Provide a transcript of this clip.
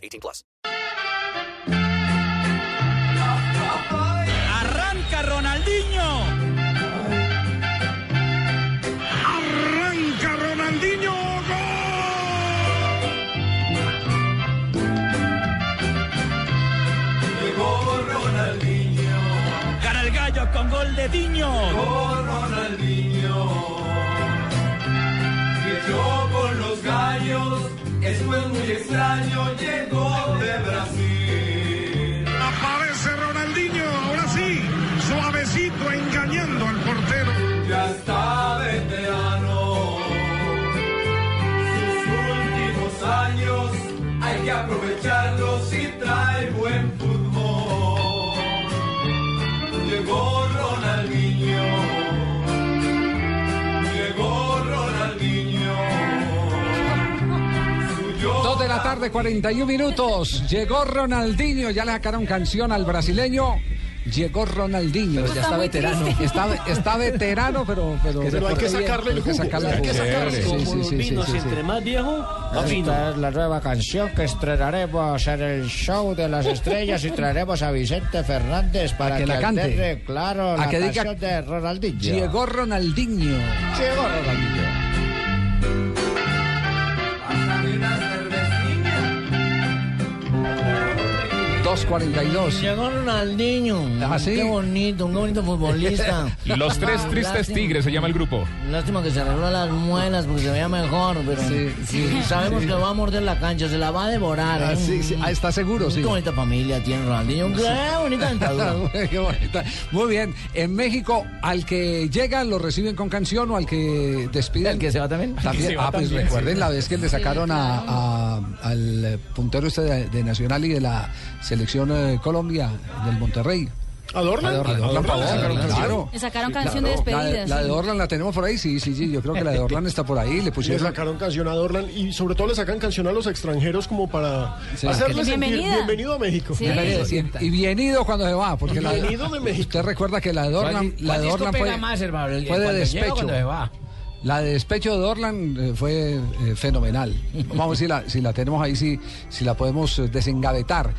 18 plus. Arranca Ronaldinho. Arranca Ronaldinho. Llegó Ronaldinho, Gana el gallo con gol de Diño. llegó Ronaldinho. Fichó esto es muy extraño, llegó de Brasil. Aparece Ronaldinho. Ahora sí. Suavecito engañando al portero. Ya está veterano. Sus últimos años hay que aprovecharlos y trae buen fútbol. Llegó Ronaldinho. La tarde, 41 minutos. Llegó Ronaldinho, ya le sacaron canción al brasileño. Llegó Ronaldinho. ya está veterano. Está, está veterano, pero, pero, Pero hay que sacarle el hay que jugo, sacarle hay el que sacarle. Sí, sí, sí, sí, sí, sí. más viejo, Esta es la nueva canción que estrenaremos en el show de las estrellas y traeremos a Vicente Fernández para que la cante. claro, A la que diga- canción de Ronaldinho. Llegó Ronaldinho. Llegó 2.42. Llegó Ronaldinho. ¿Ah, sí? Qué bonito, un bonito futbolista. Los tres tristes Lástima- tigres se llama el grupo. Lástima que se arregló las muelas porque se veía mejor, pero Sí, sí, sabemos sí. que va a morder la cancha, se la va a devorar. Ah, ¿eh? sí, sí. Ah, ¿está seguro? Sí. Qué bonita familia tiene Ronaldinho. Qué bonita dentadura. Qué bonita. Muy bien. En México, al que llega lo reciben con canción o al que despiden. ¿El que se va también? También. Ah, pues recuerden la vez que le sacaron a, a- al eh, puntero este de, de Nacional y de la selección eh, Colombia, del Monterrey. ¿A Dorlan? A Dorlan Pavón, le sacaron canción. claro. Le sacaron canción Claro. de La despedida. de, la de sí. Orlan la tenemos por ahí, sí, sí, sí. Yo creo que la de Orlan está por ahí. Le Le pusieron. sacaron canción a Dorlan y sobre todo le sacan canción a los extranjeros como para Sí. hacerles sentir Bienvenida. bienvenido a México. Sí. Y, y bienido cuando se va, porque la, Bienvenido de México. usted recuerda que la de Dorlan, la de Dorlan fue, hermano? fue de despecho. La de despecho de Dorlan eh, fue eh, fenomenal. Vamos a ver si la, si la tenemos ahí, si, si la podemos eh, desengavetar.